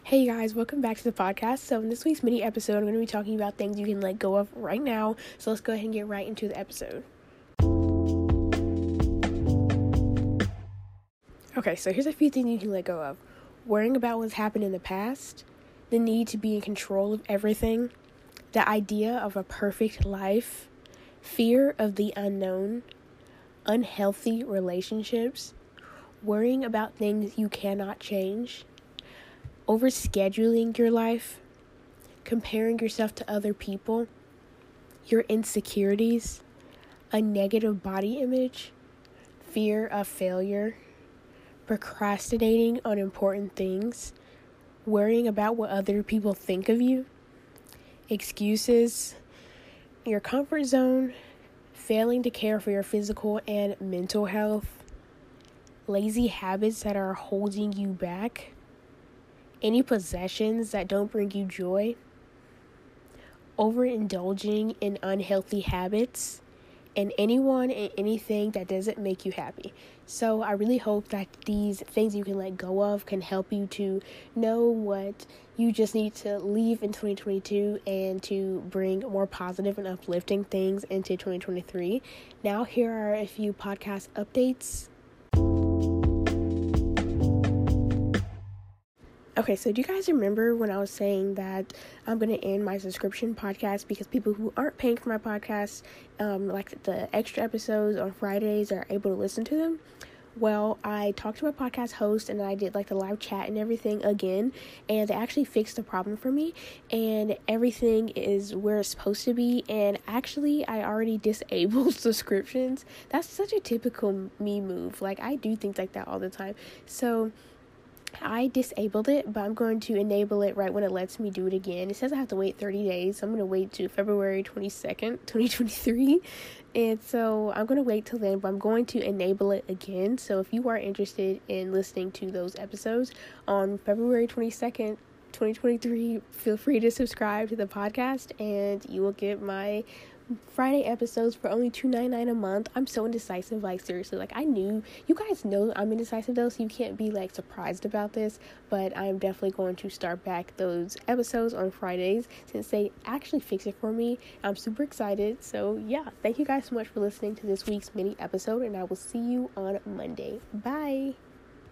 Hey guys, welcome back to the podcast. So, in this week's mini episode, I'm going to be talking about things you can let go of right now. So, let's go ahead and get right into the episode. Okay, so here's a few things you can let go of worrying about what's happened in the past, the need to be in control of everything, the idea of a perfect life, fear of the unknown, unhealthy relationships, worrying about things you cannot change overscheduling your life, comparing yourself to other people, your insecurities, a negative body image, fear of failure, procrastinating on important things, worrying about what other people think of you, excuses, your comfort zone, failing to care for your physical and mental health, lazy habits that are holding you back any possessions that don't bring you joy, overindulging in unhealthy habits, and anyone and anything that doesn't make you happy. So, I really hope that these things you can let go of can help you to know what you just need to leave in 2022 and to bring more positive and uplifting things into 2023. Now, here are a few podcast updates. Okay, so do you guys remember when I was saying that I'm going to end my subscription podcast because people who aren't paying for my podcast, um, like the extra episodes on Fridays, are able to listen to them? Well, I talked to my podcast host and I did like the live chat and everything again, and they actually fixed the problem for me, and everything is where it's supposed to be. And actually, I already disabled subscriptions. That's such a typical me move. Like, I do things like that all the time. So, I disabled it, but I'm going to enable it right when it lets me do it again. It says I have to wait 30 days, so I'm going to wait to February 22nd, 2023. And so I'm going to wait till then, but I'm going to enable it again. So if you are interested in listening to those episodes on February 22nd, 2023, feel free to subscribe to the podcast and you will get my Friday episodes for only two ninety nine a month. I'm so indecisive, like seriously. Like I knew you guys know I'm indecisive though, so you can't be like surprised about this. But I'm definitely going to start back those episodes on Fridays since they actually fix it for me. I'm super excited. So yeah, thank you guys so much for listening to this week's mini episode, and I will see you on Monday. Bye.